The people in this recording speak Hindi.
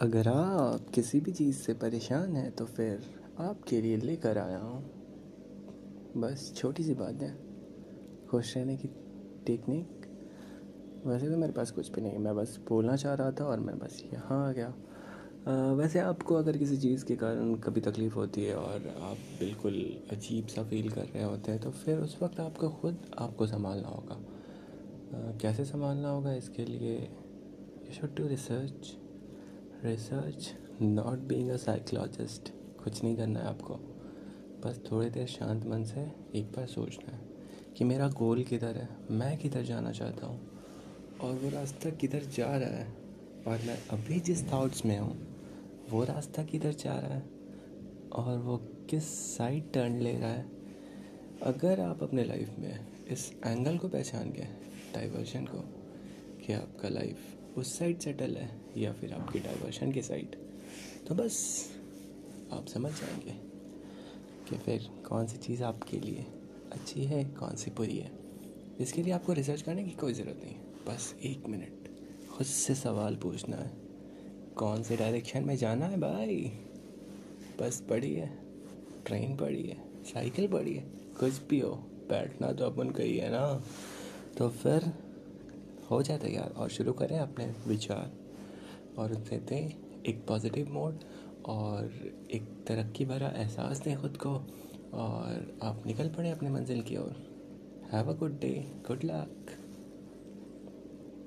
अगर आप किसी भी चीज़ से परेशान हैं तो फिर आपके लिए लेकर आया हूँ। बस छोटी सी बात है खुश रहने की टेक्निक वैसे तो मेरे पास कुछ भी नहीं मैं बस बोलना चाह रहा था और मैं बस यहाँ आ गया। आ, वैसे आपको अगर किसी चीज़ के कारण कभी तकलीफ़ होती है और आप बिल्कुल अजीब सा फील कर रहे होते हैं तो फिर उस वक्त आपको खुद आपको संभालना होगा। आ, कैसे संभालना होगा इसके लिए? You should do research research not being a psychologist कुछ नहीं करना है आपको। बस थोड़ी देर शांत मन से एक बार सोचना है कि मेरा गोल किधर है? मैं किधर जाना चाहता हूँ? और वो रास्ता किधर जा रहा है? और मैं अभी जिस थाट्स में हूँ, वो रास्ता किधर जा रहा है? और वो किस साइड टर्न ले रहा है? अगर आप अपने लाइफ में इस एंगल को पहचान के डाइवर्जन को, कि आपका लाइफ उस साइड सेटल है, या फिर आपकी डाइवर्शन की साइड तो बस, आप समझ जाएँगे कि फिर कौन सी चीज़ आपके लिए अच्छी है, कौन सी बुरी है। इसके लिए आपको रिसर्च करने की कोई ज़रूरत नहीं। बस एक मिनट खुद से सवाल पूछना है। कौन से डायरेक्शन में जाना है भाई? बस पड़ी है ट्रेन पड़ी है साइकिल पड़ी है, कुछ भी हो, बैठना तो अपन कही है ना। तो फिर हो जाए तैयार और शुरू करें अपने विचार और उनसे दें एक पॉजिटिव मोड और एक तरक्की भरा एहसास दें खुद को और आप निकल पड़े अपने मंजिल की ओर। Have a good day good luck